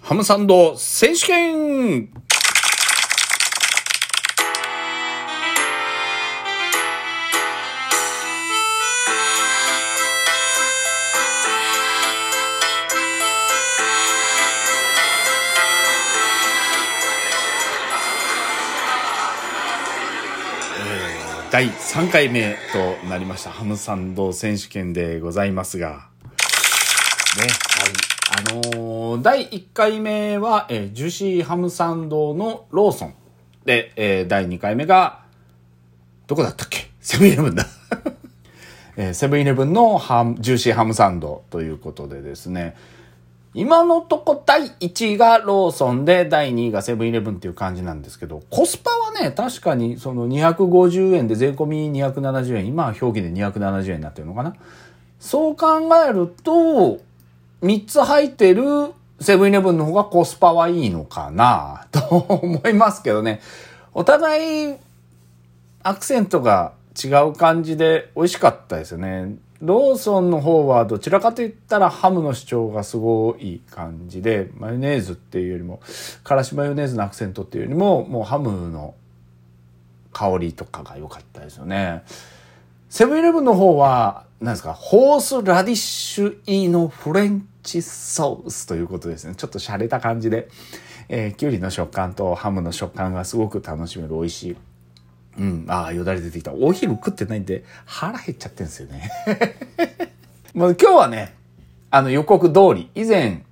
ハムサンド選手権。第3回目となりました。ハムサンド選手権でございますが、ね、あのー、第1回目は、えー、ジューシーハムサンドのローソン。で、えー、第2回目が、どこだったっけ？セブンイレブンだ。えー、セブンイレブンのハム、ジューシーハムサンドということでですね、今のとこ第1位がローソンで第2位がセブンイレブンっていう感じなんですけど、コスパはね、確かにその250円で税込み270円、今は表記で270円になってるのかな。そう考えると、3つ入ってるセブンイレブンの方がコスパはいいのかな？と思いますけどね。お互いアクセントが違う感じで美味しかったですよね。ローソンの方はどちらかといったらハムの主張がすごい感じで、マヨネーズっていうよりも、からしマヨネーズのアクセントっていうよりも、もうハムの香りとかが良かったですよね。セブンイレブンの方は、何ですか、ホースラディッシュ入りのフレンチソースということですね。ちょっと洒落た感じで、えー、キュウリの食感とハムの食感がすごく楽しめる美味しいうん。ああ、よだれ出てきた。お昼食ってないんで、腹減っちゃってんですよね。もう今日はね、あの予告通り、以前、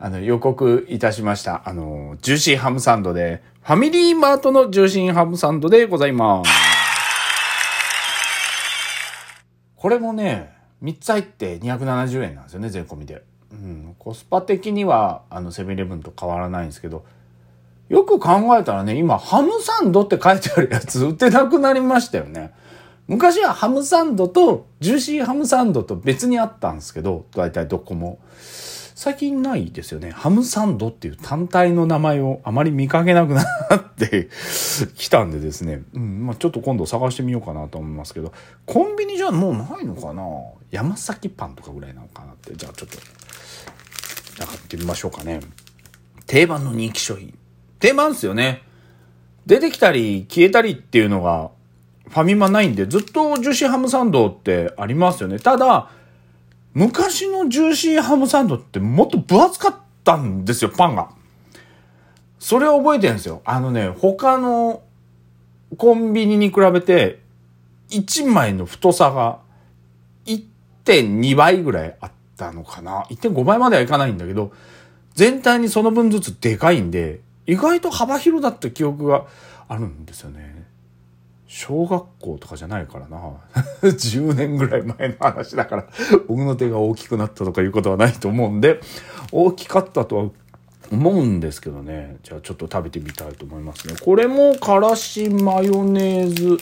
あの予告いたしました、あの、ジューシーハムサンドで、ファミリーマートのジューシーハムサンドでございます。これもね、3つ入って270円なんですよね、税込みで。うん、コスパ的には、あの、セブンイレブンと変わらないんですけど、よく考えたらね、今、ハムサンドって書いてあるやつ売ってなくなりましたよね。昔はハムサンドと、ジューシーハムサンドと別にあったんですけど、大体どこも。最近ないですよね。ハムサンドっていう単体の名前をあまり見かけなくなってきたんでですね。うん、まあちょっと今度探してみようかなと思いますけど、コンビニじゃもうないのかな？山崎パンとかぐらいなのかなって。じゃあちょっと、なんかってみましょうかね。定番の人気商品。定番ですよね。出てきたり消えたりっていうのがファミマないんで、ずっとジューシーハムサンドってありますよね。ただ、昔のジューシーハムサンドってもっと分厚かったんですよ、パンが。それを覚えてるんですよ。あのね、他のコンビニに比べて、1枚の太さが1.2倍ぐらいあったのかな。1.5倍まではいかないんだけど、全体にその分ずつでかいんで、意外と幅広だった記憶があるんですよね。小学校とかじゃないからな。10年ぐらい前の話だから、僕の手が大きくなったとかいうことはないと思うんで、大きかったとは思うんですけどね。じゃあちょっと食べてみたいと思いますね。これもからしマヨネーズ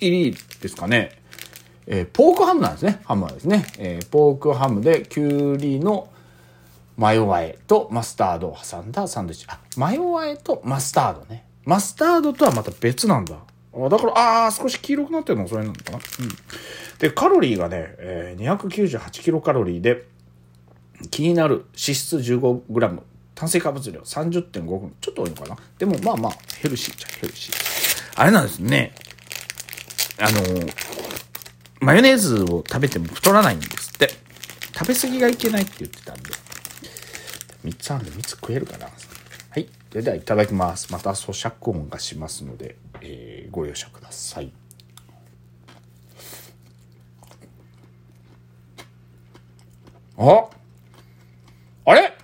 入りですかね。えー、ポークハムなんですね。ハムはですね。えー、ポークハムできゅうりのマヨ和えとマスタードを挟んだサンドイッチ。あ、マヨ和えとマスタードね。マスタードとはまた別なんだ。だから、ああ、少し黄色くなってるの？それなのかな。うん。で、カロリーがね、えー、298キロカロリーで、気になる脂質 15g、炭水化物量30.5分。ちょっと多いのかな？でも、まあまあ、ヘルシーじゃヘルシー。あれなんですね。あのー、マヨネーズを食べても太らないんですって。食べ過ぎがいけないって言ってたんで。3つあるんで3つ食えるかな。はい。それではいただきます。また咀嚼音がしますので、えー、ご容赦ください。あ？あれ？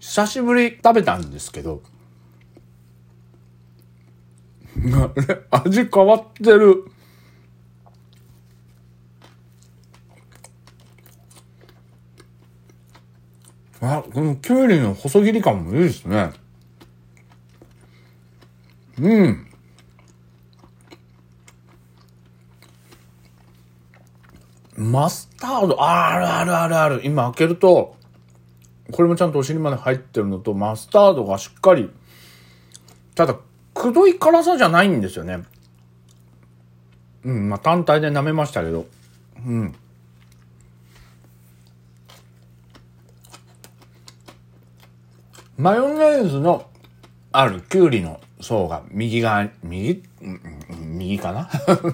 久しぶり食べたんですけど、あれ？味変わってる。あ、このきゅうりの細切り感もいいですね。うん。マスタード、あるあるあるある。今開けると、これもちゃんとお尻まで入ってるのと、マスタードがしっかり、ただ、くどい辛さじゃないんですよね。うん、まあ単体で舐めましたけど。うん。マヨネーズのあるきゅうりの層が右側、右、右かな？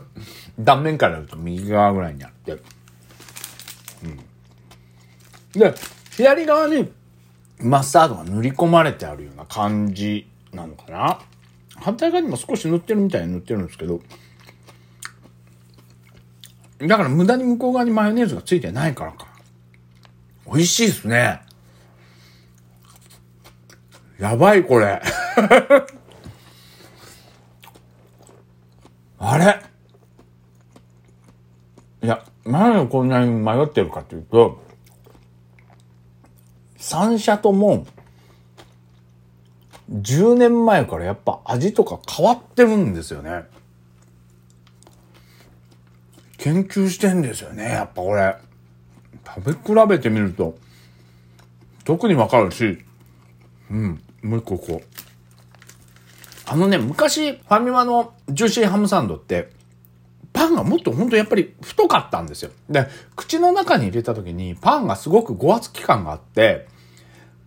断面から言うと右側ぐらいにあって。うん。で、左側にマスタードが塗り込まれてあるような感じなのかな？反対側にも少し塗ってるみたいに塗ってるんですけど、だから無駄に向こう側にマヨネーズがついてないからか。美味しいですね。やばい、これ。あれ？いや、何でこんなに迷ってるかというと、三社とも、10年前からやっぱ味とか変わってるんですよね。研究してんですよね、やっぱこれ。食べ比べてみると、特にわかるし、うん、もう一個こう。あのね、昔、ファミマのジューシーハムサンドって、パンがもっと本当やっぱり太かったんですよ。で、口の中に入れた時にパンがすごくご圧期感があって、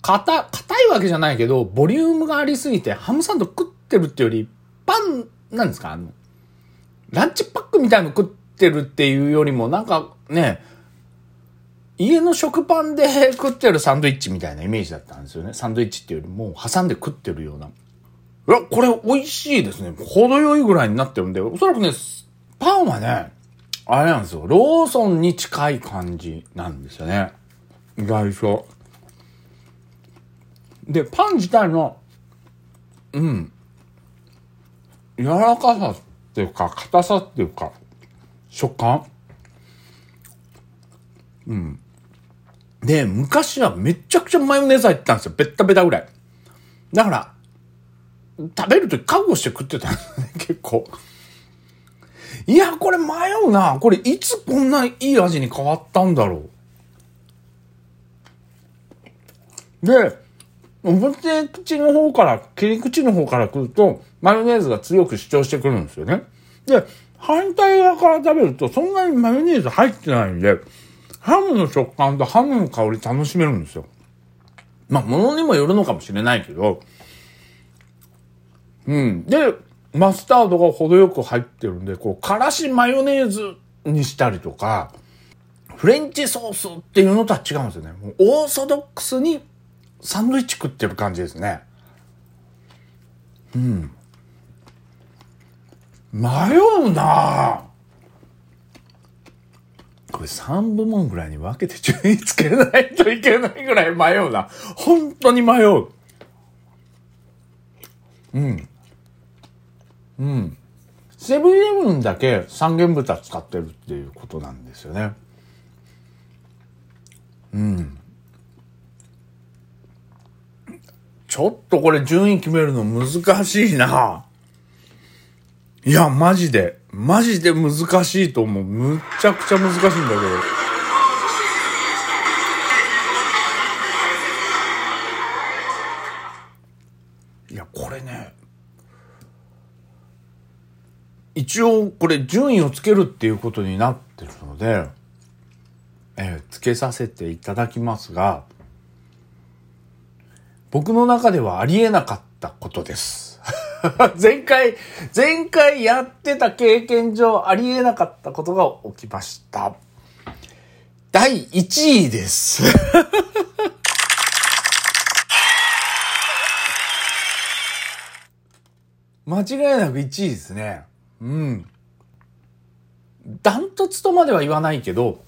硬、硬いわけじゃないけど、ボリュームがありすぎて、ハムサンド食ってるってより、パン、なんですか？あの、ランチパックみたいの食ってるっていうよりも、なんかね、家の食パンで 食ってるサンドイッチみたいなイメージだったんですよね。サンドイッチっていうよりも、挟んで食ってるような。いや、これ美味しいですね。程よいぐらいになってるんで、おそらくね、パンはね、あれなんですよ。ローソンに近い感じなんですよね。意外と。で、パン自体の、うん、柔らかさっていうか、硬さっていうか、食感うん。で、昔はめちゃくちゃマヨネーズ入ってたんですよ。ベッタベタぐらい。だから、食べるとき覚悟して食ってたんですね、結構。いや、これ迷うな。これいつこんないい味に変わったんだろう。で、表口の方から、切り口の方から来ると、マヨネーズが強く主張してくるんですよね。で、反対側から食べると、そんなにマヨネーズ入ってないんで、ハムの食感とハムの香り楽しめるんですよ。まあ、物にもよるのかもしれないけど、うん。で、マスタードが程よく入ってるんで、こう、からしマヨネーズにしたりとか、フレンチソースっていうのとは違うんですよね。もうオーソドックスにサンドイッチ食ってる感じですね。うん。迷うなぁこれ3部門ぐらいに分けて順位つけないといけないぐらい迷うな。本当に迷う。うん。うん。セブンイレブンだけ三元豚使ってるっていうことなんですよね。うん。ちょっとこれ順位決めるの難しいな。いや、マジで、マジで難しいと思う。むちゃくちゃ難しいんだけど。いや、これね、一応これ順位をつけるっていうことになってるので、えー、つけさせていただきますが、僕の中ではありえなかったことです。前回、前回やってた経験上ありえなかったことが起きました。第1位です。間違いなく1位ですね。うん。ダントツとまでは言わないけど、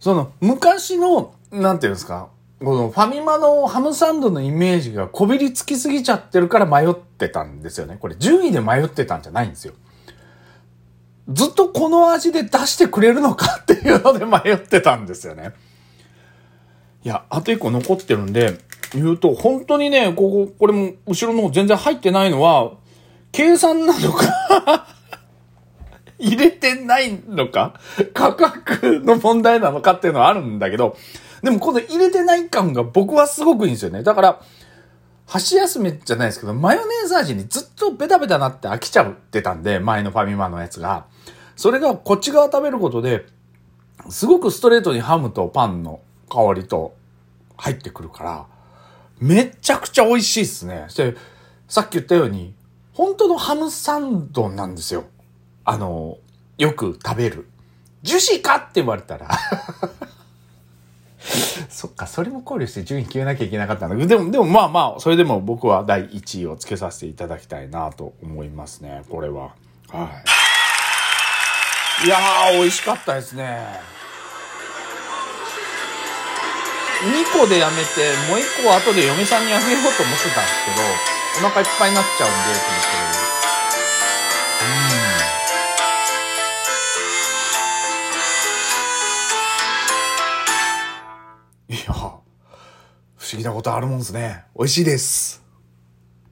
その昔の、なんていうんですか、このファミマのハムサンドのイメージがこびりつきすぎちゃってるから迷ってたんですよね。これ順位で迷ってたんじゃないんですよ。ずっとこの味で出してくれるのかっていうので迷ってたんですよね。いや、あと一個残ってるんで、言うと、本当にね、ここ、これも後ろの方全然入ってないのは、計算なのか 入れてないのか価格の問題なのかっていうのはあるんだけど、でもこの入れてない感が僕はすごくいいんですよね。だから、箸休めじゃないですけど、マヨネーズ味にずっとベタベタなって飽きちゃってたんで、前のファミマのやつが。それがこっち側食べることで、すごくストレートにハムとパンの香りと、入ってくるから、めちゃくちゃ美味しいっすね。で、さっき言ったように、本当のハムサンドなんですよ。あの、よく食べる。樹脂かって言われたら。そっか、それも考慮して順位決めなきゃいけなかったんだけど、でも、でもまあまあ、それでも僕は第1位をつけさせていただきたいなと思いますね、これは。はい。いやー、美味しかったですね。2個でやめて、もう1個は後で嫁さんにあげようと思ってたんですけど、お腹いっぱいになっちゃうんで、と思って。聞。いた、ことあるもんですね。美味しいです。